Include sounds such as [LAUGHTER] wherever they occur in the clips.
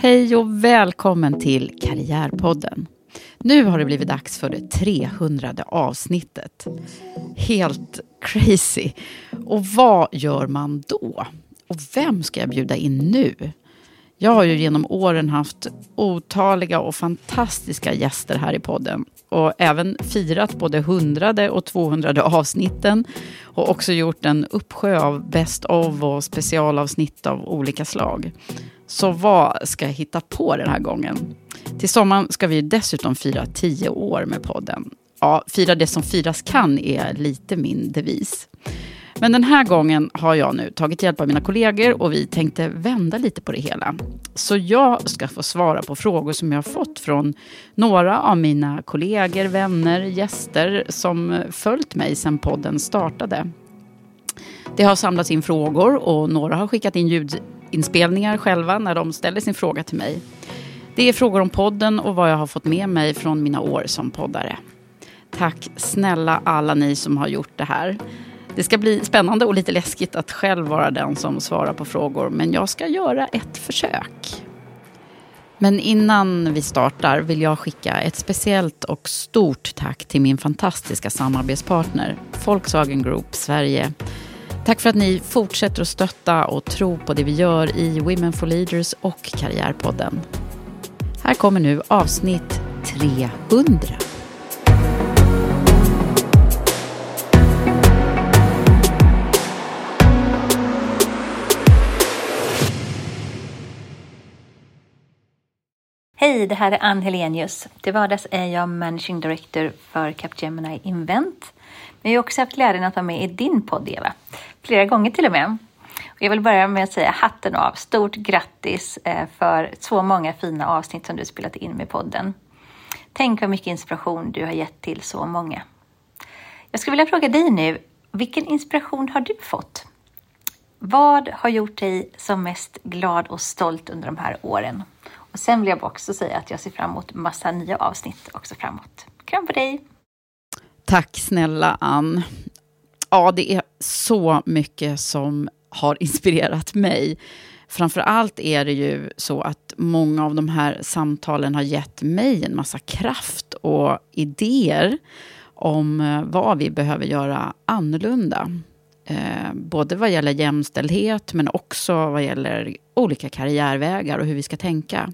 Hej och välkommen till Karriärpodden. Nu har det blivit dags för det 300 avsnittet. Helt crazy. Och vad gör man då? Och vem ska jag bjuda in nu? Jag har ju genom åren haft otaliga och fantastiska gäster här i podden. Och även firat både hundrade och 200 avsnitten. Och också gjort en uppsjö av best of och specialavsnitt av olika slag. Så vad ska jag hitta på den här gången? Till sommaren ska vi dessutom fira tio år med podden. Ja, fira det som firas kan är lite min devis. Men den här gången har jag nu tagit hjälp av mina kollegor och vi tänkte vända lite på det hela. Så jag ska få svara på frågor som jag har fått från några av mina kollegor, vänner, gäster som följt mig sedan podden startade. Det har samlats in frågor och några har skickat in ljud inspelningar själva när de ställer sin fråga till mig. Det är frågor om podden och vad jag har fått med mig från mina år som poddare. Tack snälla alla ni som har gjort det här. Det ska bli spännande och lite läskigt att själv vara den som svarar på frågor, men jag ska göra ett försök. Men innan vi startar vill jag skicka ett speciellt och stort tack till min fantastiska samarbetspartner Volkswagen Group Sverige. Tack för att ni fortsätter att stötta och tro på det vi gör i Women for Leaders och Karriärpodden. Här kommer nu avsnitt 300. Hej, det här är Ann Helenius. Till vardags är jag Managing Director för Capgemini Invent. Men jag har också haft glädjen att vara med i din podd, Eva. Flera gånger till och med. Och jag vill börja med att säga hatten av. Stort grattis eh, för så många fina avsnitt som du spelat in med podden. Tänk vad mycket inspiration du har gett till så många. Jag skulle vilja fråga dig nu, vilken inspiration har du fått? Vad har gjort dig som mest glad och stolt under de här åren? Och sen vill jag också säga att jag ser fram emot massa nya avsnitt också framåt. Kram på dig! Tack snälla Ann. Ja, det är så mycket som har [LAUGHS] inspirerat mig. Framför allt är det ju så att många av de här samtalen har gett mig en massa kraft och idéer om eh, vad vi behöver göra annorlunda. Eh, både vad gäller jämställdhet men också vad gäller olika karriärvägar och hur vi ska tänka.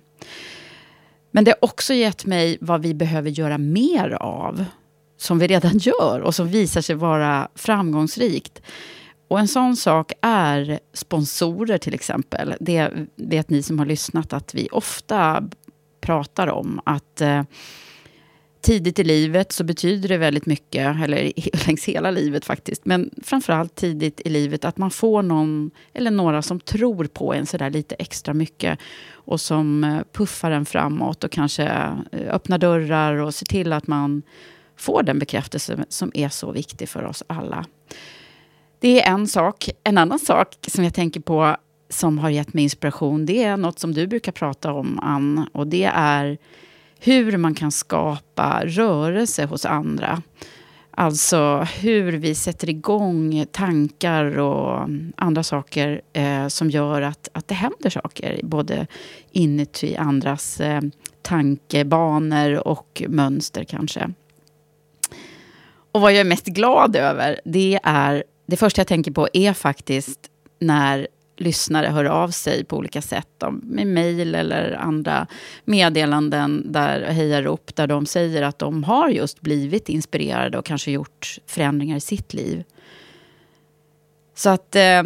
Men det har också gett mig vad vi behöver göra mer av. Som vi redan [LAUGHS] gör och som visar sig vara framgångsrikt. Och en sån sak är sponsorer till exempel. Det vet ni som har lyssnat att vi ofta pratar om att eh, tidigt i livet så betyder det väldigt mycket, eller [LAUGHS] längs hela livet faktiskt, men framförallt tidigt i livet, att man får någon eller några som tror på en sådär lite extra mycket och som eh, puffar en framåt och kanske eh, öppnar dörrar och ser till att man får den bekräftelse som är så viktig för oss alla. Det är en sak. En annan sak som jag tänker på som har gett mig inspiration, det är något som du brukar prata om, Ann, och det är hur man kan skapa rörelse hos andra. Alltså hur vi sätter igång tankar och andra saker eh, som gör att, att det händer saker. Både inuti andras eh, tankebanor och mönster kanske. Och vad jag är mest glad över, det är, det första jag tänker på är faktiskt när lyssnare hör av sig på olika sätt. Med mejl eller andra meddelanden där hejarop där de säger att de har just blivit inspirerade och kanske gjort förändringar i sitt liv. Så att eh,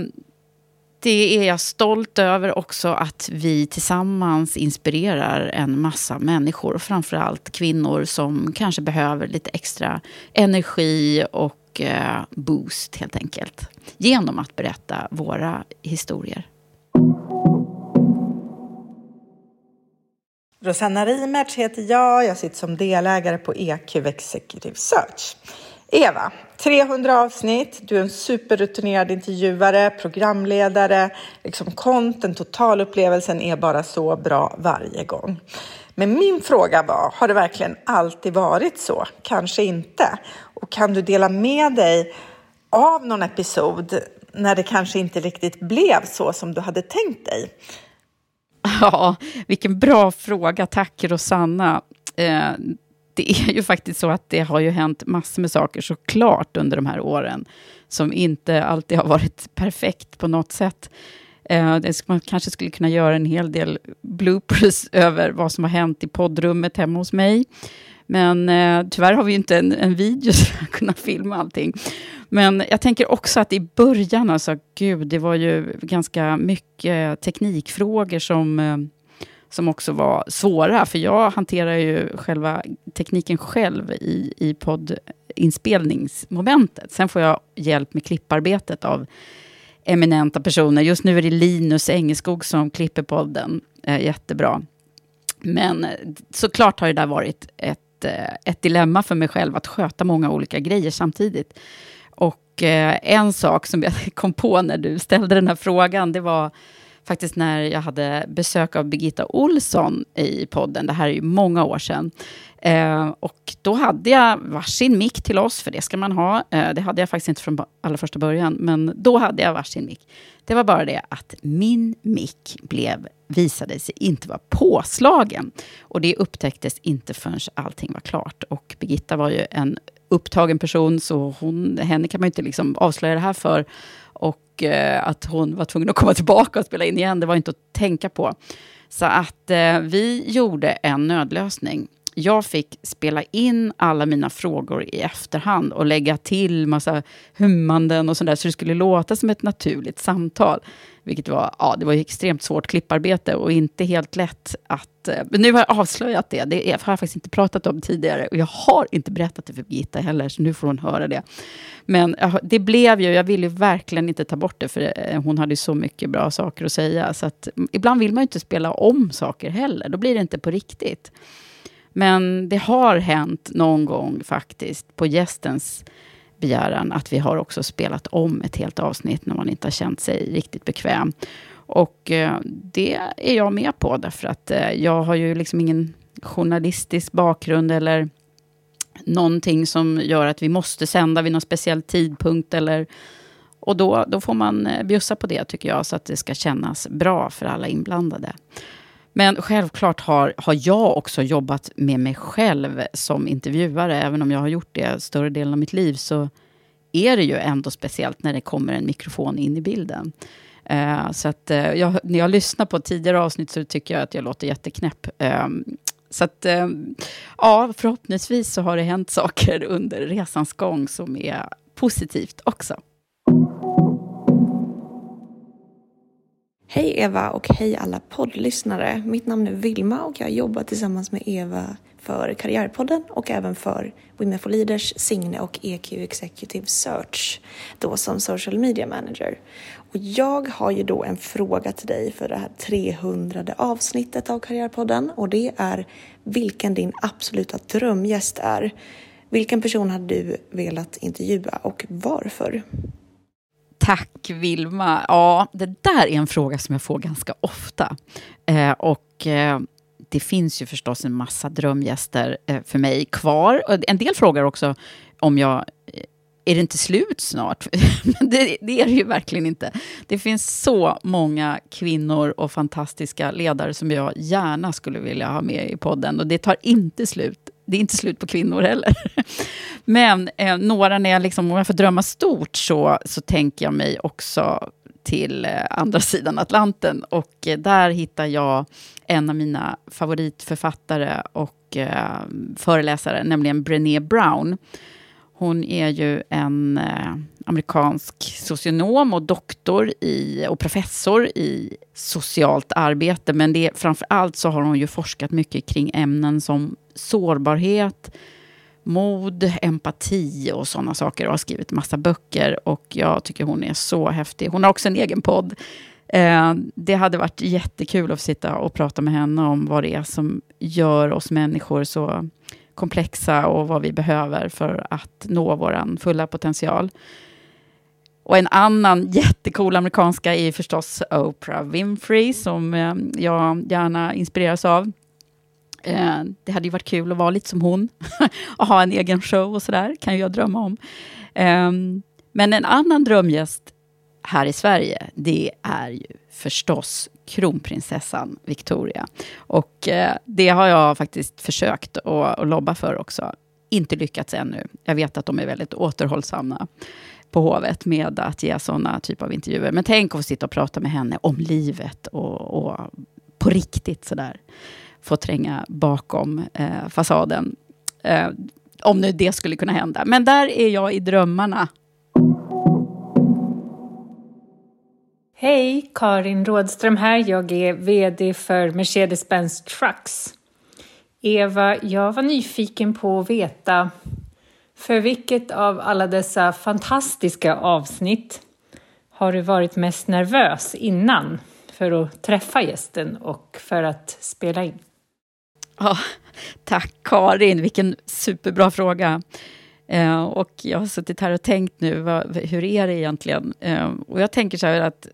det är jag stolt över också att vi tillsammans inspirerar en massa människor. Framförallt kvinnor som kanske behöver lite extra energi och eh, boost helt enkelt. Genom att berätta våra historier. Rosanna Rimertz heter jag. Jag sitter som delägare på EQ Executive Search. Eva, 300 avsnitt, du är en superrutinerad intervjuare, programledare, liksom content, totalupplevelsen är bara så bra varje gång. Men min fråga var, har det verkligen alltid varit så? Kanske inte. Och kan du dela med dig av någon episod när det kanske inte riktigt blev så som du hade tänkt dig? Ja, vilken bra fråga. Tack Rosanna. Eh, det är ju faktiskt så att det har ju hänt massor med saker såklart under de här åren, som inte alltid har varit perfekt på något sätt. Eh, man kanske skulle kunna göra en hel del bloopers [LAUGHS] över vad som har hänt i poddrummet hemma hos mig. Men eh, tyvärr har vi inte en, en video [LAUGHS] så att kunna filma allting. Men jag tänker också att i början, alltså gud, det var ju ganska mycket teknikfrågor som eh, som också var svåra, för jag hanterar ju själva tekniken själv i, i poddinspelningsmomentet. Sen får jag hjälp med klipparbetet av eminenta personer. Just nu är det Linus Engeskog som klipper podden. Eh, jättebra. Men eh, såklart har det där varit ett, eh, ett dilemma för mig själv att sköta många olika grejer samtidigt. Och eh, en sak som jag [LAUGHS] kom på när du ställde den här frågan, det var faktiskt när jag hade besök av Birgitta Olsson i podden. Det här är ju många år sedan. Eh, och då hade jag varsin mick till oss, för det ska man ha. Eh, det hade jag faktiskt inte från allra första början, men då hade jag varsin mick. Det var bara det att min mick blev, visade sig inte vara påslagen. Och det upptäcktes inte förrän allting var klart. Och Birgitta var ju en upptagen person, så hon, henne kan man ju inte liksom avslöja det här för. Och eh, att hon var tvungen att komma tillbaka och spela in igen, det var inte att tänka på. Så att eh, vi gjorde en nödlösning. Jag fick spela in alla mina frågor i efterhand och lägga till massa hummanden och sådär, så det skulle låta som ett naturligt samtal. Vilket var, ja, det var extremt svårt klipparbete och inte helt lätt att... Eh, men nu har jag avslöjat det. Det har jag faktiskt inte pratat om tidigare. Och jag har inte berättat det för Birgitta heller, så nu får hon höra det. Men det blev ju, jag ville ju verkligen inte ta bort det, för eh, hon hade så mycket bra saker att säga. Så att, ibland vill man ju inte spela om saker heller. Då blir det inte på riktigt. Men det har hänt någon gång faktiskt, på gästens begäran att vi har också spelat om ett helt avsnitt när man inte har känt sig riktigt bekväm. Och eh, det är jag med på, därför att eh, jag har ju liksom ingen journalistisk bakgrund eller någonting som gör att vi måste sända vid någon speciell tidpunkt. Eller, och då, då får man eh, bjussa på det, tycker jag, så att det ska kännas bra för alla inblandade. Men självklart har, har jag också jobbat med mig själv som intervjuare. Även om jag har gjort det större delen av mitt liv, så är det ju ändå speciellt när det kommer en mikrofon in i bilden. Uh, så att, uh, jag, när jag lyssnar på tidigare avsnitt så tycker jag att jag låter jätteknäpp. Uh, så att, ehm, ja, förhoppningsvis så har det hänt saker under resans gång som är positivt också. Hej Eva och hej alla poddlyssnare. Mitt namn är Vilma och jag jobbar tillsammans med Eva för Karriärpodden och även för Women for Leaders, Signe och EQ Executive Search, då som social media manager. Och jag har ju då en fråga till dig för det här 300 avsnittet av Karriärpodden och det är vilken din absoluta drömgäst är. Vilken person hade du velat intervjua och varför? Tack Vilma. Ja, det där är en fråga som jag får ganska ofta. Eh, och eh, det finns ju förstås en massa drömgäster eh, för mig kvar. En del frågar också om jag eh, är det inte slut snart? [LAUGHS] det, det, är det ju verkligen inte. Det finns så många kvinnor och fantastiska ledare som jag gärna skulle vilja ha med i podden. Och det tar inte slut. Det är inte slut på kvinnor heller. [LAUGHS] Men eh, några, när jag liksom, om jag får drömma stort, så, så tänker jag mig också till eh, andra [LAUGHS] sidan Atlanten. Och eh, där hittar jag en av mina favoritförfattare och eh, föreläsare, nämligen Brené Brown. Hon är ju en eh, amerikansk socionom och doktor i, och professor i socialt arbete. Men det, framför allt så har hon ju forskat mycket kring ämnen som sårbarhet, mod, empati och sådana saker och har skrivit massa böcker. Och jag tycker hon är så häftig. Hon har också en egen podd. Eh, det hade varit jättekul att sitta och prata med henne om vad det är som gör oss människor så komplexa och vad vi behöver för att nå vår fulla potential. Och en annan jättecool amerikanska är förstås Oprah Winfrey, som eh, jag gärna inspireras av. Eh, det hade ju varit kul att vara lite som hon, [LAUGHS] och ha en egen show och sådär, kan jag drömma om. Eh, men en annan drömgäst här i Sverige, det är ju förstås kronprinsessan Victoria. Och eh, det har jag faktiskt försökt att, att lobba för också. Inte lyckats ännu. Jag vet att de är väldigt återhållsamma på hovet med att ge sådana typer av intervjuer. Men tänk att få sitta och prata med henne om livet och, och på riktigt sådär får tränga bakom eh, fasaden. Eh, om nu det skulle kunna hända. Men där är jag i drömmarna Hej, Karin Rådström här. Jag är VD för Mercedes-Benz Trucks. Eva, jag var nyfiken på att veta för vilket av alla dessa fantastiska avsnitt har du varit mest nervös innan för att träffa gästen och för att spela in? Ja, tack Karin, vilken superbra fråga. Eh, och jag har suttit här och tänkt nu, vad, hur är det egentligen? Eh, och jag tänker så här att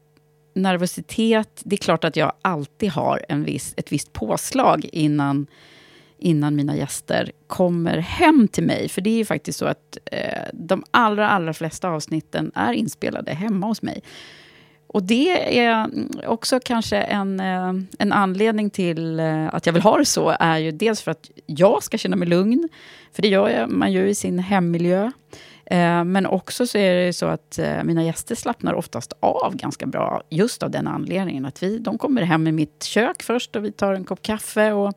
nervositet, det är klart att jag alltid har en viss, ett visst påslag innan, innan mina gäster kommer hem till mig. För det är ju faktiskt så att eh, de allra, allra flesta avsnitten är inspelade hemma hos mig. Och det är också kanske en, eh, en anledning till eh, att jag vill ha det så, är ju dels för att jag ska känna mig lugn, för det gör man ju i sin hemmiljö. Eh, men också så är det så att mina gäster slappnar oftast av ganska bra, just av den anledningen att vi, de kommer hem i mitt kök först och vi tar en kopp kaffe och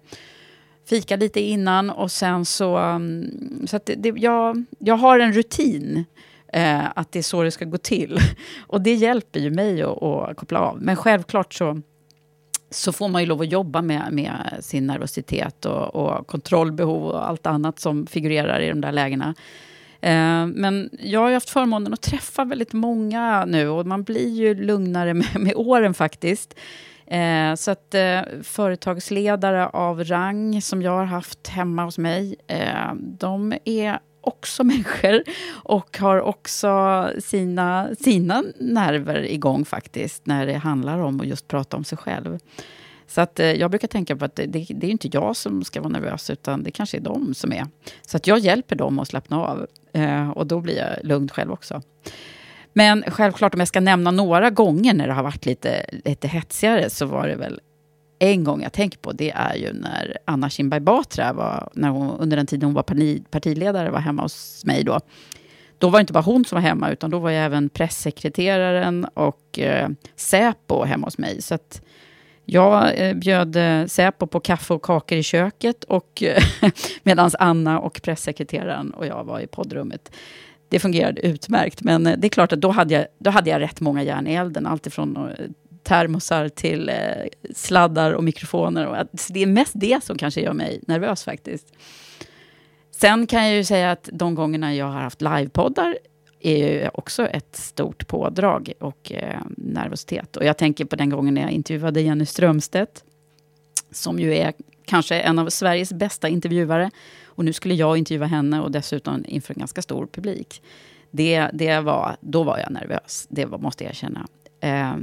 fikar lite innan och sen så... Mm, så att det, det, jag, jag har en rutin eh, att det är så det ska gå till. [LAUGHS] Och det hjälper ju mig att, att koppla av. Men självklart så så får man ju lov att jobba med, med sin nervositet och, och kontrollbehov och allt annat som figurerar i de där lägena. Eh, men jag har haft förmånen att träffa väldigt många nu och man blir ju lugnare [LAUGHS] med, med åren faktiskt. Eh, så att eh, företagsledare av rang som jag har haft hemma hos mig, eh, de är också [LAUGHS] människor och har också sina, sina nerver igång faktiskt när det handlar om att just prata om sig själv. Så att, eh, jag brukar tänka på att det, det, är inte jag som ska vara nervös, utan det kanske är de som är. Så att jag hjälper dem att slappna av. Eh, och då blir jag lugn själv också. Men självklart, om jag ska nämna några gånger när det har varit lite, lite hetsigare, så var det väl en gång jag tänker på, det är ju när Anna Kinberg Batra, var, när hon, under den tiden hon var parti, partiledare, var hemma hos mig då. Då var det inte bara hon som var hemma, utan då var jag även pressekreteraren och eh, Säpo hemma hos mig. Så att jag eh, bjöd eh, Säpo på kaffe och kakor i köket och [LAUGHS] eh, medan Anna och pressekreteraren och jag var i poddrummet. Det fungerade utmärkt, men eh, det är klart att då hade jag, då hade jag rätt många järn i elden. Alltifrån eh, termosar till eh, sladdar och mikrofoner. Och det är mest det som kanske gör mig nervös faktiskt. Sen kan jag ju säga att de gångerna jag har haft livepoddar är ju också ett stort pådrag och eh, nervositet. Och jag tänker på den gången när jag intervjuade Jenny Strömstedt, som ju är kanske en av Sveriges bästa intervjuare. Och nu skulle jag intervjua henne och dessutom inför en ganska stor publik. Det, det var, då var jag nervös, det var, måste jag erkänna. Eh,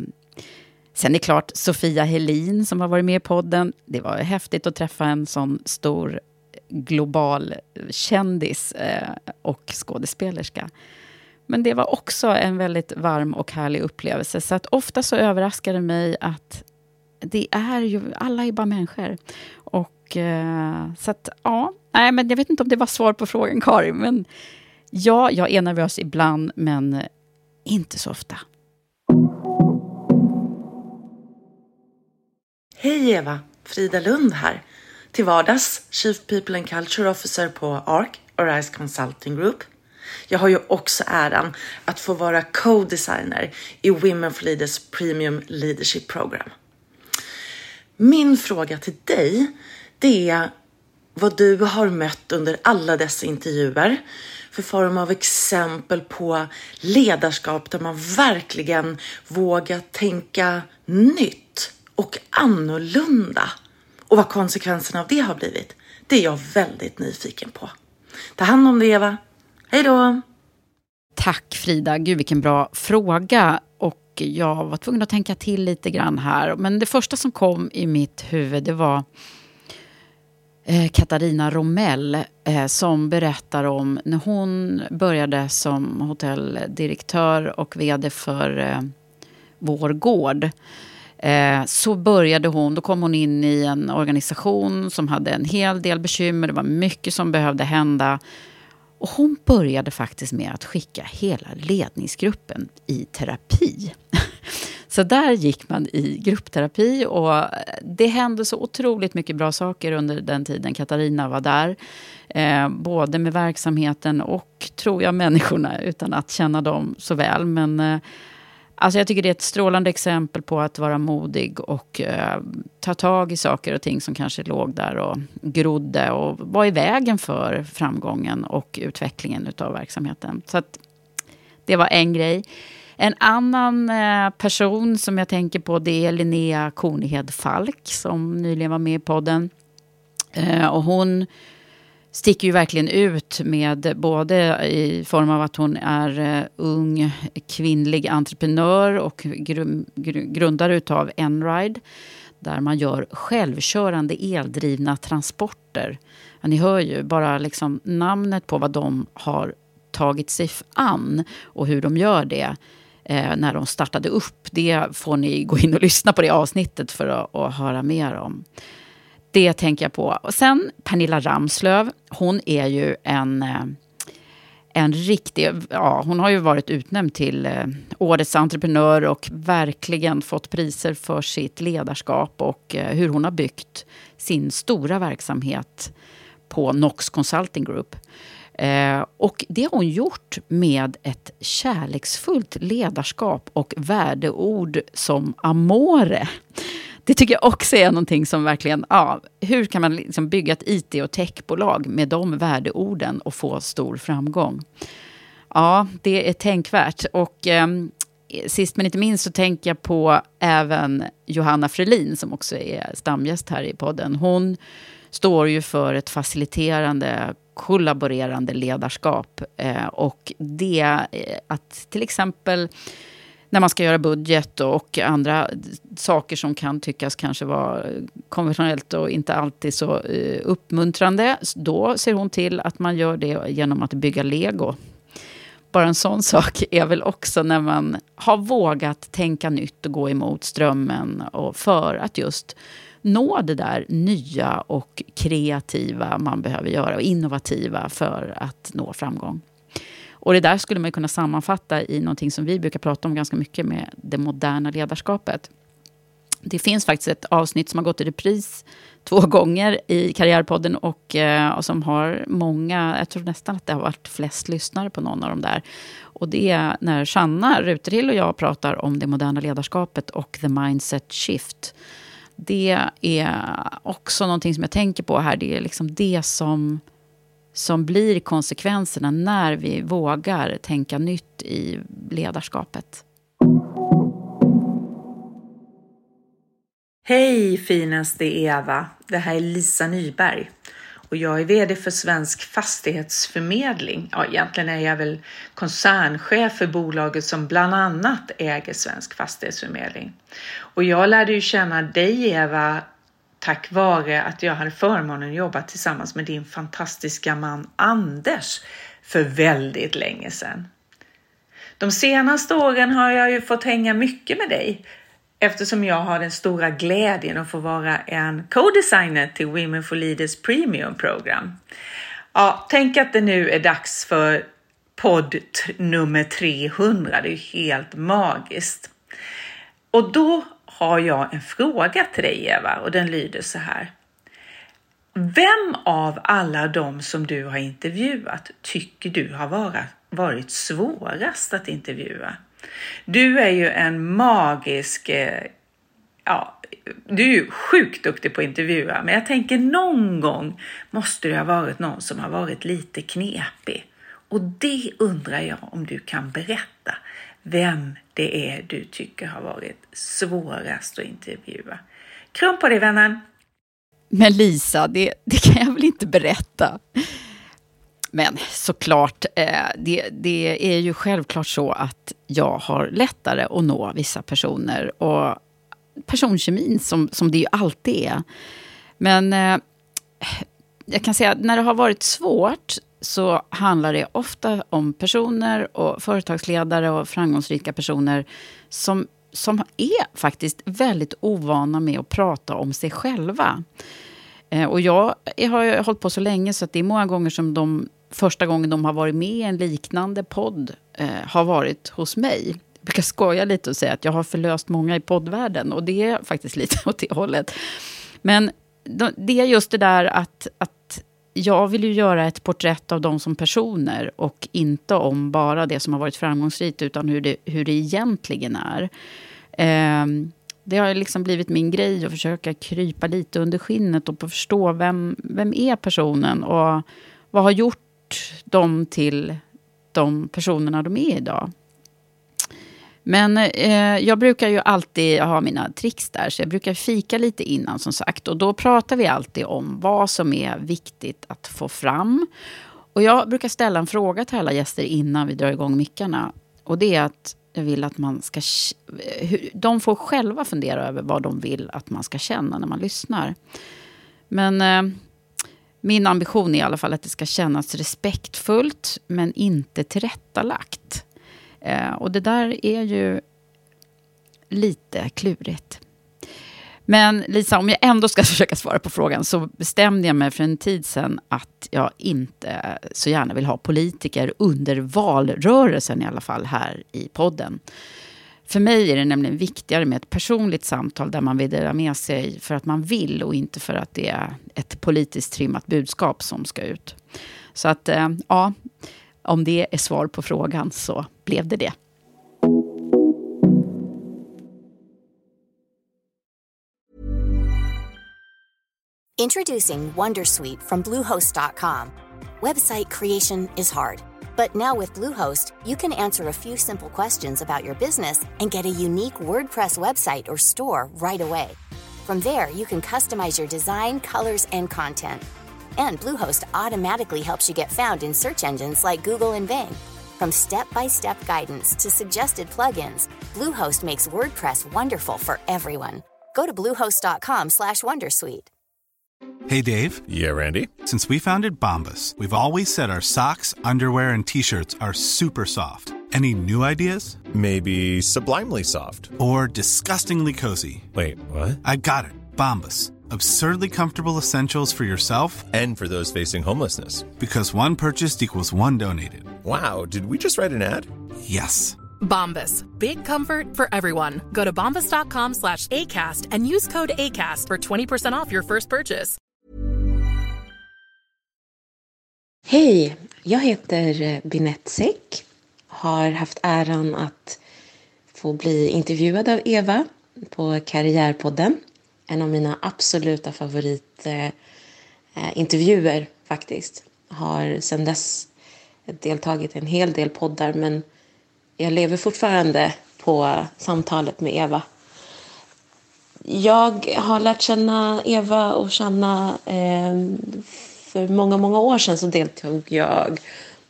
sen är det klart, Sofia Helin som har varit med i podden. Det var häftigt att träffa en sån stor global kändis eh, och skådespelerska. Men det var också en väldigt varm och härlig upplevelse. Så att ofta så överraskar det mig att det är ju, alla är bara människor. Och eh, så att, ja, nej men jag vet inte om det var svar på frågan Karin, men Ja, jag är nervös ibland, men inte så ofta. Hej Eva! Frida Lund här. Till vardags Chief People and Culture Officer på ARC, Arise Consulting Group. Jag har ju också äran att få vara co-designer i Women for Leaders Premium Leadership Program. Min fråga till dig, det är vad du har mött under alla dessa intervjuer för form av exempel på ledarskap där man verkligen vågar tänka nytt och annorlunda. Och vad konsekvenserna av det har blivit, det är jag väldigt nyfiken på. Ta hand om dig Eva. Hej då! Tack Frida, gud vilken bra fråga. Och jag var tvungen att tänka till lite grann här. Men det första som kom i mitt huvud det var eh, Katarina Romell eh, som berättar om när hon började som hotelldirektör och vd för eh, Vår Gård. Eh, så började hon, då kom hon in i en organisation som hade en hel del bekymmer. Det var mycket som behövde hända. Och hon började faktiskt med att skicka hela ledningsgruppen i terapi. [LAUGHS] Så där gick man i gruppterapi och eh, det hände så otroligt mycket bra saker under den tiden Katarina var där. Eh, både med verksamheten och, tror jag, människorna utan att känna dem så väl. Men eh, Alltså jag tycker det är ett strålande exempel på att vara modig och eh, ta tag i saker och ting som kanske låg där och grodde och var i vägen för framgången och utvecklingen av verksamheten. Så att, det var en grej. En annan eh, person som jag tänker på det är Linnea Kornhed Falk som nyligen var med i podden. Eh, och hon sticker ju verkligen ut med både i form av att hon är eh, ung kvinnlig entreprenör och gr gr grundare utav Enride. Där man gör självkörande eldrivna transporter. Ja, ni hör ju bara liksom namnet på vad de har tagit sig an och hur de gör det eh, när de startade upp. Det får ni gå in och lyssna på det avsnittet för att, att höra mer om. Det tänker jag på. Och sen Pernilla Ramslöv. Hon är ju en, eh, en riktig... Ja, hon har ju varit utnämnd till eh, Årets entreprenör och verkligen fått priser för sitt ledarskap och eh, hur hon har byggt sin stora verksamhet på Nox Consulting Group. Eh, och det har hon gjort med ett kärleksfullt ledarskap och värdeord som amore. Det tycker jag också är någonting som verkligen, ja, hur kan man liksom bygga ett IT och techbolag med de värdeorden och få stor framgång? Ja, det är tänkvärt. Och eh, sist men inte minst så tänker jag på även Johanna Frelin som också är stamgäst här i podden. Hon står ju för ett faciliterande, kollaborerande ledarskap. Eh, och det, eh, att till exempel när man ska göra budget och andra saker som kan tyckas kanske vara konventionellt och inte alltid så eh, uppmuntrande. Då ser hon till att man gör det genom att bygga lego. Bara en sån sak [LAUGHS] är väl också när man har vågat tänka nytt och gå emot strömmen och för att just nå det där nya och kreativa man behöver göra och innovativa för att nå framgång. Och det där skulle man kunna sammanfatta i någonting som vi brukar prata om ganska mycket med det moderna ledarskapet. Det finns faktiskt ett avsnitt som har gått i repris två gånger i Karriärpodden och, eh, och som har många, jag tror nästan att det har varit flest lyssnare på någon av dem där. Och det är när Sanna Ruterhill och jag pratar om det moderna ledarskapet och the mindset shift. Det är också någonting som jag tänker på här. Det är liksom det som som blir konsekvenserna när vi vågar tänka nytt i ledarskapet. Hej finaste Eva! Det här är Lisa Nyberg och jag är VD för Svensk Fastighetsförmedling. Ja, egentligen är jag väl koncernchef för bolaget som bland annat äger Svensk Fastighetsförmedling. Och jag lärde ju känna dig Eva tack vare att jag hade förmånen att jobba tillsammans med din fantastiska man Anders för väldigt länge sedan. De senaste åren har jag ju fått hänga mycket med dig eftersom jag har den stora glädjen att få vara en co-designer till Women for Leaders Premium Program. Ja, tänk att det nu är dags för podd nummer 300. Det är helt magiskt. Och då har jag en fråga till dig Eva och den lyder så här. Vem av alla de som du har intervjuat tycker du har varit, svårast att intervjua? Du är ju en magisk, eh, ja, du är ju sjukt duktig på att intervjua, men jag tänker någon gång måste det ha varit någon som har varit lite knepig. Och det undrar jag om du kan berätta vem det är du tycker har varit svårast att intervjua. Kram på dig vännen! Men Lisa, det, det kan jag väl inte berätta? Men såklart, eh, det, det är ju självklart så att jag har lättare att nå vissa personer. Och personkemin, som, som det ju alltid är. Men eh, jag kan säga att när det har varit svårt så handlar det ofta om personer och företagsledare och framgångsrika personer som, som är faktiskt väldigt ovana med att prata om sig själva. Eh, och jag har hållit på så länge så att det är många gånger som de första gången de har varit med i en liknande podd eh, har varit hos mig. Jag brukar skoja lite och säga att jag har förlöst många i poddvärlden och det är faktiskt [LAUGHS] lite åt det hållet. Men det är just det där att, att jag vill ju göra ett porträtt av dem som personer och inte om bara det som har varit framgångsrikt utan hur det, hur det egentligen är. Eh, det har liksom blivit min grej att försöka krypa lite under skinnet och förstå vem, vem är personen och vad har gjort dem till de personerna de är idag. Men eh, jag brukar ju alltid ha mina tricks där, så jag brukar fika lite innan som sagt. Och då pratar vi alltid om vad som är viktigt att få fram. Och jag brukar ställa en fråga till alla gäster innan vi drar igång mickarna. Och det är att jag vill att man ska... Eh, de får själva fundera över vad de vill att man ska känna när man lyssnar. Men eh, min ambition är i alla fall att det ska kännas respektfullt, men inte tillrättalagt. Eh, och det där är ju lite klurigt. Men Lisa, om jag ändå ska [LAUGHS] försöka svara på frågan så bestämde jag mig för en tid sedan att jag inte så gärna vill ha politiker under valrörelsen i alla fall här i podden. För mig är det nämligen viktigare med ett personligt samtal där man vill dela med sig för att man vill och inte för att det är ett politiskt trimmat budskap som ska ut. Så att, eh, ja, om det är svar på frågan så blev det det. Introducing Wondersuite from Bluehost.com. Website creation is hard. But now with Bluehost, you can answer a few simple questions about your business and get a unique WordPress website or store right away. From there, you can customize your design, colors, and content. And Bluehost automatically helps you get found in search engines like Google and Bing. From step-by-step guidance to suggested plugins, Bluehost makes WordPress wonderful for everyone. Go to bluehost.com/wondersuite. Hey Dave. Yeah, Randy. Since we founded Bombus, we've always said our socks, underwear, and t-shirts are super soft. Any new ideas? Maybe sublimely soft or disgustingly cozy. Wait, what? I got it. Bombus absurdly comfortable essentials for yourself and for those facing homelessness. Because one purchased equals one donated. Wow, did we just write an ad? Yes. Bombas. Big comfort for everyone. Go to bombas.com slash ACAST and use code ACAST for 20% off your first purchase. Hej, jag heter eh, Binette Säck. Har haft äran att få bli intervjuad av Eva på Karriärpodden. En av mina absoluta favoritintervjuer eh, faktiskt. Har sedan dess deltagit i en hel del poddar men jag lever fortfarande på samtalet med Eva. Jag har lärt känna Eva och Shanna eh, för många, många år sedan så deltog jag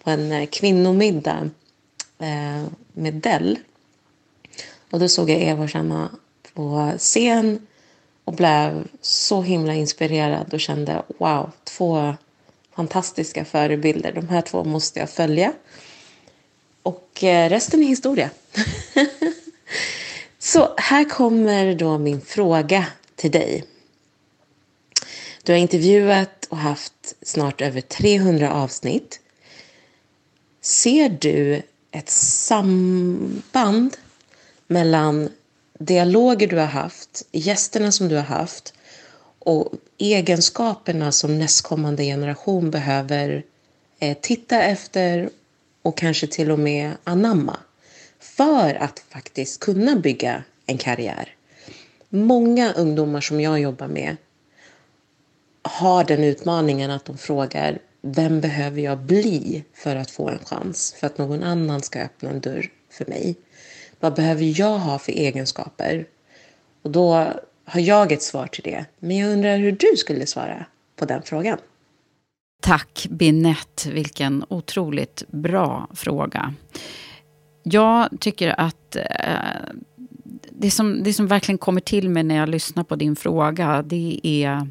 på en eh, kvinnomiddag eh, med Dell. Och då såg jag Eva och Shanna på scen och blev så himla inspirerad och kände wow, två fantastiska förebilder. De här två måste jag följa. Och eh, resten är historia. [LAUGHS] så här kommer då min fråga till dig. Du har intervjuat och haft snart över 300 avsnitt. Ser du ett samband mellan dialoger du har haft, gästerna som du har haft och egenskaperna som nästkommande generation behöver eh, titta efter och kanske till och med anamma för att faktiskt kunna bygga en karriär. Många ungdomar som jag jobbar med har den utmaningen att de frågar vem behöver jag bli för att få en chans? För att någon annan ska öppna en dörr för mig. Vad behöver jag ha för egenskaper? Och då har jag ett svar till det. Men jag undrar hur du skulle svara på den frågan. Tack Binette, vilken otroligt bra fråga. Jag tycker att eh, det, som, det som verkligen kommer till mig när jag lyssnar på din fråga, det är...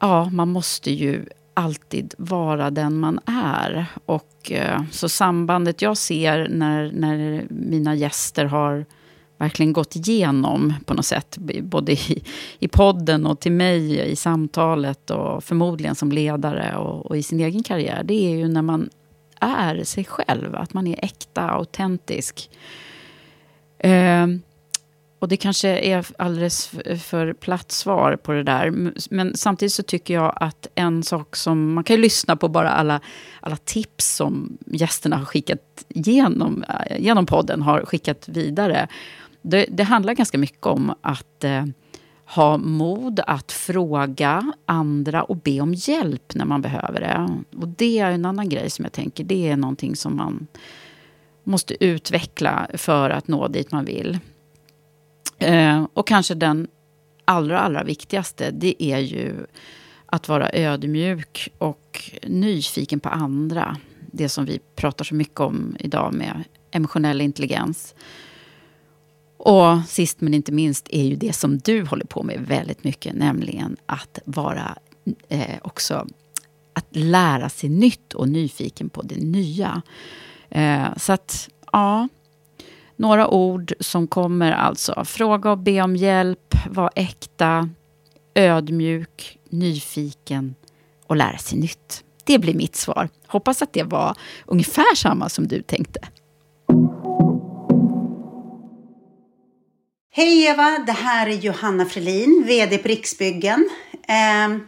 Ja, man måste ju alltid vara den man är. Och, eh, så sambandet jag ser när, när mina gäster har verkligen gått igenom på något sätt, både i, i podden och till mig i samtalet och förmodligen som ledare och, och i sin egen karriär, det är ju när man är sig själv, att man är äkta, autentisk. Eh, och det kanske är alldeles för platt svar på det där. Men samtidigt så tycker jag att en sak som... Man kan ju lyssna på bara alla, alla tips som gästerna har skickat genom, eh, genom podden, har skickat vidare. Det, det handlar ganska mycket om att eh, ha mod att fråga andra och be om hjälp när man behöver det. Och det är en annan grej som jag tänker, det är någonting som man måste utveckla för att nå dit man vill. Eh, och kanske den allra, allra viktigaste, det är ju att vara ödmjuk och nyfiken på andra. Det som vi pratar så mycket om idag med emotionell intelligens. Och sist men inte minst är ju det som du håller på med väldigt mycket, nämligen att vara eh, också att lära sig nytt och nyfiken på det nya. Eh, så att, ja, några ord som kommer alltså. Fråga och be om hjälp, var äkta, ödmjuk, nyfiken och lära sig nytt. Det blir mitt svar. Hoppas att det var ungefär samma som du tänkte. Hej Eva, det här är Johanna Frelin, VD på Riksbyggen. Ehm,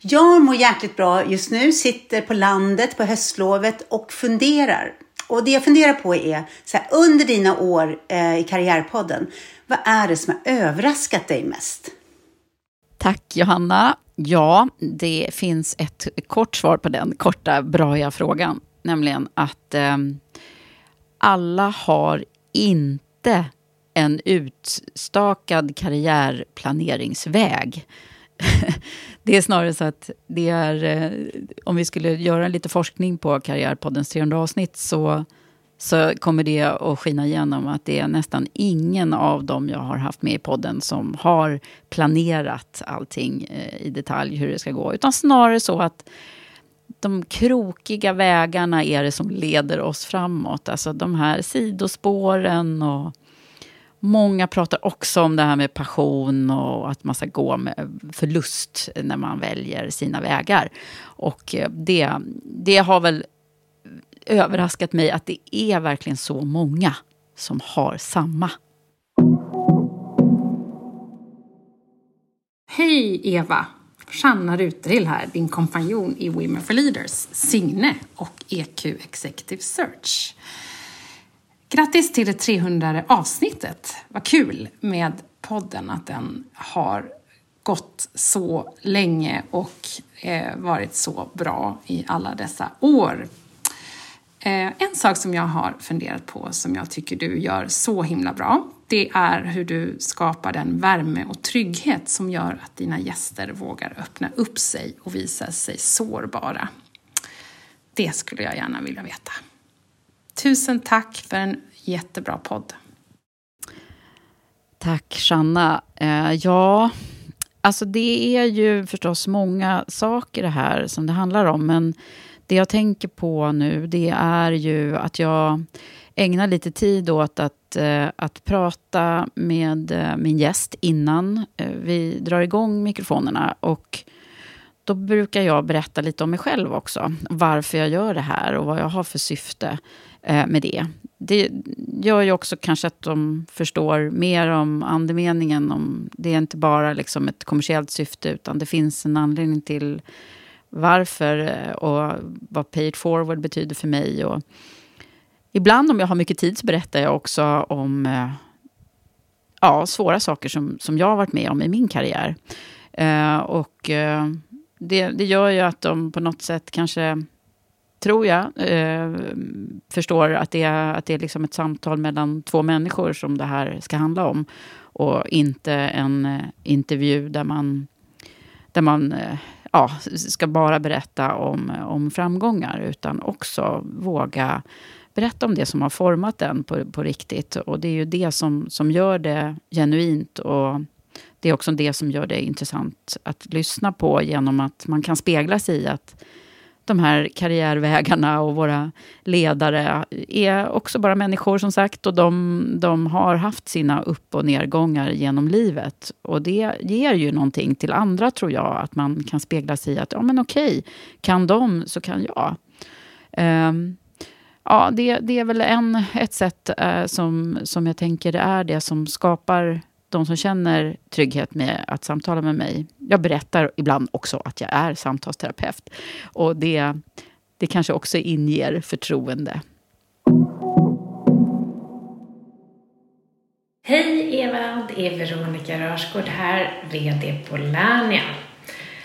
jag mår jäkligt bra just nu, sitter på landet på höstlovet och funderar. Och det jag funderar på är, så här, under dina år eh, i Karriärpodden, vad är det som har överraskat dig mest? Tack Johanna. Ja, det finns ett kort svar på den korta, braiga frågan. Nämligen att eh, alla har inte en utstakad karriärplaneringsväg. [LAUGHS] det är snarare så att det är, eh, om vi skulle göra lite forskning på Karriärpoddens 300 avsnitt så, så kommer det att skina igenom att det är nästan ingen av dem jag har haft med i podden som har planerat allting eh, i detalj hur det ska gå. Utan snarare så att de krokiga vägarna är det som leder oss framåt. Alltså de här sidospåren och Många pratar också om det här med passion och att man ska gå med förlust när man väljer sina vägar. Och eh, det, det har väl överraskat mig att det är verkligen så många som har samma. Hej Eva! Shanna Ruterill här, din kompanjon i Women for Leaders, Signe och EQ Executive Search. Grattis till det 300 avsnittet. Vad kul med podden, att den har gått så länge och eh, varit så bra i alla dessa år. Eh, en sak som jag har funderat på som jag tycker du gör så himla bra, det är hur du skapar den värme och trygghet som gör att dina gäster vågar öppna upp sig och visa sig sårbara. Det skulle jag gärna vilja veta. Tusen tack för en jättebra podd. Tack, Shanna. Eh, ja, alltså det är ju förstås många saker det här som det handlar om. Men det jag tänker på nu, det är ju att jag ägnar lite tid åt att, eh, att prata med eh, min gäst innan eh, vi drar igång mikrofonerna. Och då brukar jag berätta lite om mig själv också. Varför jag gör det här och vad jag har för syfte Eh, med det. Det gör ju också kanske att de förstår mer om andemeningen. Om det är inte bara liksom ett kommersiellt syfte utan det finns en anledning till varför eh, och vad pay it forward betyder för mig. Och ibland om jag har mycket tid så berättar jag också om eh, ja, svåra saker som, som jag har varit med om i min karriär. Eh, och eh, det, det gör ju att de på något sätt kanske, tror jag, eh, förstår att det är, att det är liksom ett samtal mellan två människor som det här ska handla om. Och inte en eh, intervju där man, där man eh, ja, ska bara berätta om, om framgångar, utan också våga berätta om det som har format den på, på riktigt. Och det är ju det som, som gör det genuint och det är också det som gör det intressant att lyssna på genom att man kan spegla sig i att de här karriärvägarna och våra ledare är också bara människor som sagt och de, de har haft sina upp och nedgångar genom livet. Och det ger ju någonting till andra tror jag, att man kan spegla sig i att ja men okej, kan de så kan jag. Um, ja, det, det är väl en, ett sätt uh, som, som jag tänker är det som skapar de som känner trygghet med att samtala med mig. Jag berättar ibland också att jag är samtalsterapeut. Och det, det kanske också inger förtroende. Hej Eva, det är Veronica Rörsgård här, VD på Lernia.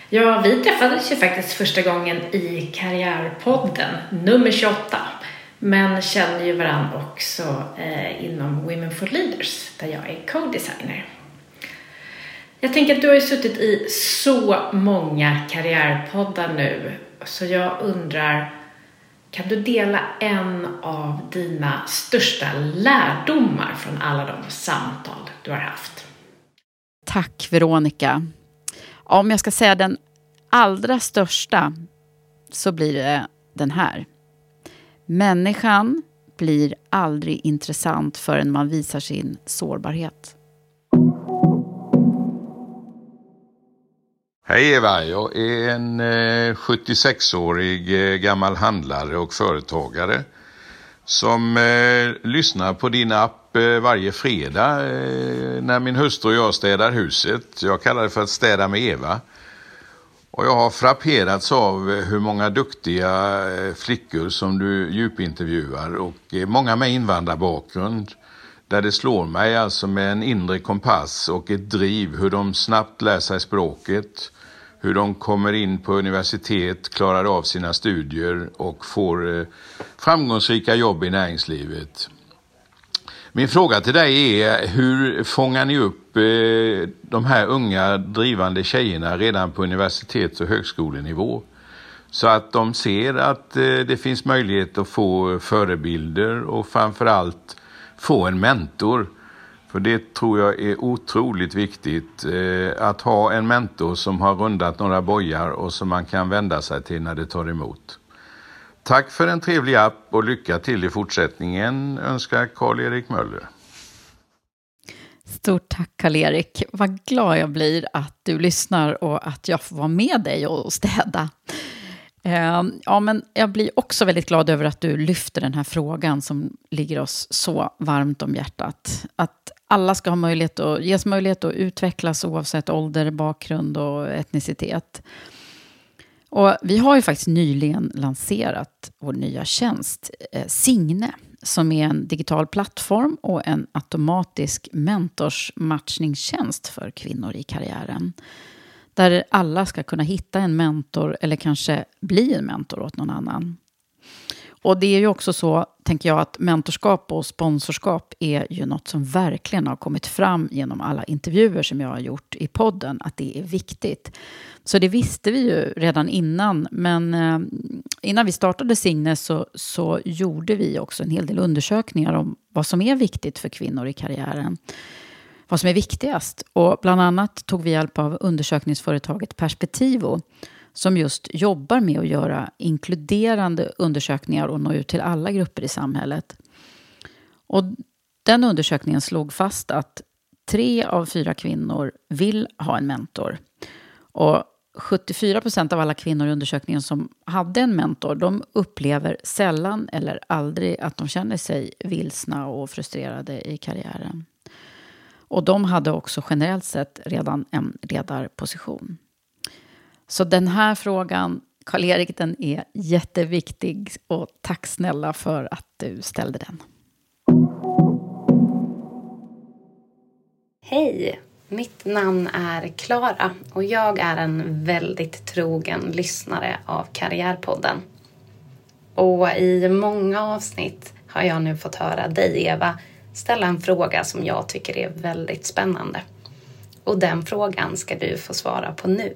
Ja, vi träffades ju faktiskt första gången i Karriärpodden, nummer 28. Men känner ju varandra också eh, inom Women for Leaders där jag är co-designer. Jag tänker att du har ju suttit i så många karriärpoddar nu så jag undrar kan du dela en av dina största lärdomar från alla de samtal du har haft? Tack Veronica. Om jag ska säga den allra största så blir det den här. Människan blir aldrig intressant förrän man visar sin sårbarhet. Hej Eva, jag är en eh, 76-årig eh, gammal handlare och företagare som eh, lyssnar på din app eh, varje fredag eh, när min hustru och jag städar huset. Jag kallar det för att städa med Eva. Och jag har frapperats av eh, hur många duktiga eh, flickor som du djupintervjuar och eh, många med invandrarbakgrund. Där det slår mig alltså med en inre kompass och ett driv hur de snabbt lär sig språket, hur de kommer in på universitet, klarar av sina studier och får framgångsrika jobb i näringslivet. Min fråga till dig är hur fångar ni upp Eh, de här unga drivande tjejerna redan på universitets och högskolenivå? Så att de ser att eh, det finns möjlighet att få förebilder och framförallt få en mentor. För det tror jag är otroligt viktigt. Eh, att ha en mentor som har rundat några bojar och som man kan vända sig till när det tar emot. Tack för en trevlig app och lycka till i fortsättningen önskar Karl-Erik Möller. Stort tack Karl-Erik. Vad glad jag blir att du lyssnar och att jag får vara med dig och städa. Eh, ja, men jag blir också väldigt glad över att du lyfter den här frågan som ligger oss så varmt om hjärtat. Att alla ska ha möjlighet att, ges möjlighet att utvecklas oavsett ålder, bakgrund och etnicitet. Och vi har ju faktiskt nyligen lanserat vår nya tjänst eh, Signe som är en digital plattform och en automatisk mentorsmatchningstjänst för kvinnor i karriären. Där alla ska kunna hitta en mentor eller kanske bli en mentor åt någon annan. Och det är ju också så, tänker jag, att mentorskap och sponsorskap är ju något som verkligen har kommit fram genom alla intervjuer som jag har gjort i podden, att det är viktigt. Så det visste vi ju redan innan, men eh, innan vi startade Signe så, så gjorde vi också en hel del undersökningar om vad som är viktigt för kvinnor i karriären vad som är viktigast. Och bland annat tog vi hjälp av undersökningsföretaget Perspektivo som just jobbar med att göra inkluderande undersökningar och nå ut till alla grupper i samhället. Och den undersökningen slog fast att tre av fyra kvinnor vill ha en mentor. Och 74 procent av alla kvinnor i undersökningen som hade en mentor, de upplever sällan eller aldrig att de känner sig vilsna och frustrerade i karriären. Och de hade också generellt sett redan en ledarposition. Så den här frågan, Karl-Erik, den är jätteviktig och tack snälla för att du ställde den. Hej! Mitt namn är Klara och jag är en väldigt trogen lyssnare av Karriärpodden. Och i många avsnitt har jag nu fått höra dig, Eva, ställa en fråga som jag tycker är väldigt spännande. Och den frågan ska du få svara på nu.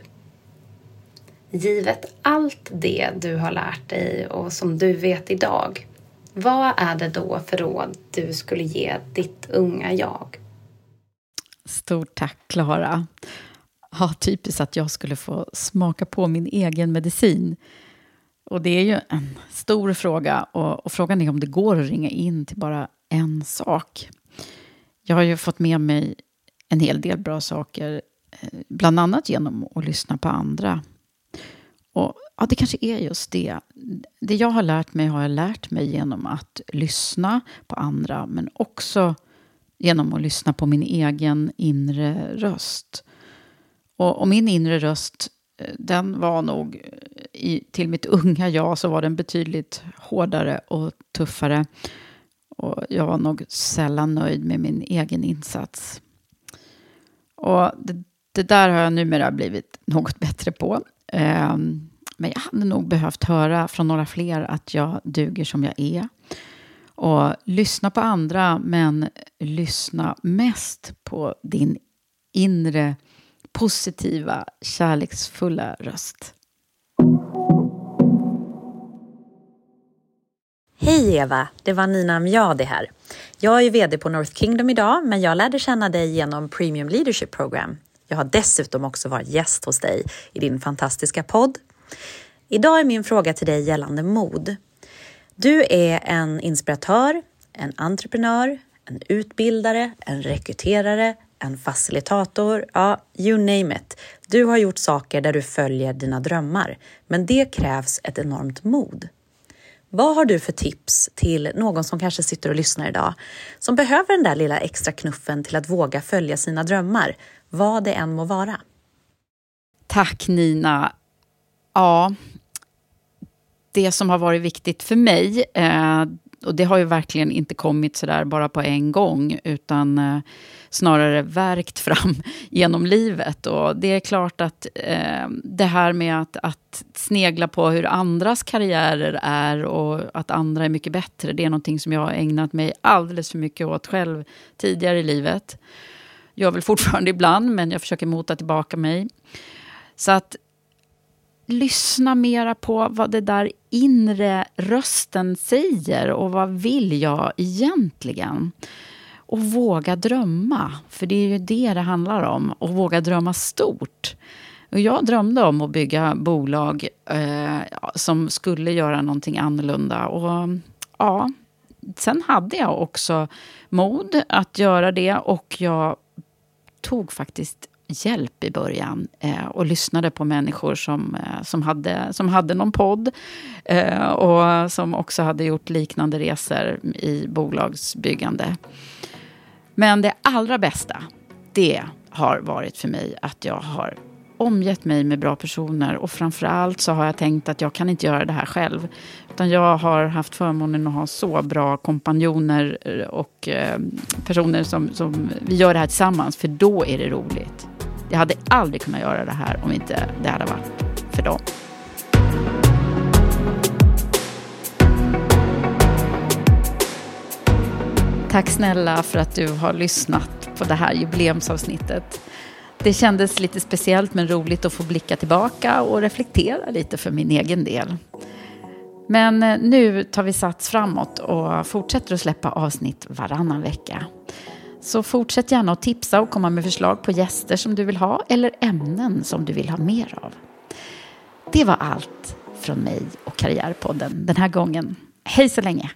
Givet allt det du har lärt dig och som du vet idag, vad är det då för råd du skulle ge ditt unga jag? Stort tack, Klara. Ja, typiskt att jag skulle få smaka på min egen medicin. Och det är ju en stor fråga och, och, frågan är om det går att ringa in till bara en sak. Jag har ju fått med mig en hel del bra saker, eh, bland annat genom att lyssna på andra. Och ja, det kanske är just det. Det jag har lärt mig har jag lärt mig genom att lyssna på andra, men också genom att lyssna på min egen inre röst. Och, och min inre röst, eh, den var nog, eh, i, till mitt unga jag, så var den betydligt hårdare och tuffare. Och jag var nog sällan nöjd med min egen insats. Och det, det där har jag numera blivit något [LAUGHS] bättre på. Um, men jag hade nog behövt höra från några fler att jag duger som jag är. Och lyssna på andra, men lyssna mest på din inre positiva, kärleksfulla röst. Hej Eva, det var Nina Mjadi här. Jag är VD på North Kingdom idag, men jag lärde känna dig genom Premium Leadership Program. Jag har dessutom också varit gäst hos dig i din fantastiska podd. Idag är min fråga till dig gällande mod. Du är en inspiratör, en entreprenör, en utbildare, en rekryterare, en facilitator, ja, you name it. Du har gjort saker där du följer dina drömmar, men det krävs ett enormt mod. Vad har du för tips till någon som kanske sitter och lyssnar idag, som behöver den där lilla extra knuffen till att våga följa sina drömmar, vad det än må vara? Tack Nina. Ja, det som har varit viktigt för mig, eh, och det har ju verkligen inte kommit sådär bara på en gång, utan eh, snarare verkt [LAUGHS] fram genom livet. Och det är klart att eh, det här med att, att snegla på hur andras karriärer är och att andra är mycket bättre, det är någonting som jag har ägnat mig alldeles för mycket åt själv tidigare i livet. Jag väl fortfarande ibland, men jag försöker mota tillbaka mig. Så att lyssna mera på vad det där inre rösten säger och vad vill jag egentligen? Och våga drömma, för det är ju det det handlar om. Och våga drömma stort. Och jag drömde om att bygga bolag eh, som skulle göra någonting annorlunda. Och ja, sen hade jag också mod att göra det och jag tog faktiskt hjälp i början eh, och lyssnade på människor som, eh, som, hade, som hade någon podd eh, och som också hade gjort liknande resor i bolagsbyggande. Men det allra bästa, det har varit för mig att jag har omgett mig med bra personer och framförallt så har jag tänkt att jag kan inte göra det här själv. Utan jag har haft förmånen att ha så bra kompanjoner eh, och eh, personer som, som vi gör det här tillsammans, för då är det roligt. Jag hade aldrig kunnat göra det här om inte det hade varit för dem. Tack snälla för att du har lyssnat på det här jubileumsavsnittet. Det kändes lite speciellt men roligt att få blicka tillbaka och reflektera lite för min egen del. Men eh, nu tar vi sats framåt och fortsätter att släppa avsnitt varannan vecka. Så fortsätt gärna att tipsa och komma med förslag på gäster som du vill ha eller ämnen som du vill ha mer av. Det var allt från mig och Karriärpodden den här gången. Hej så länge!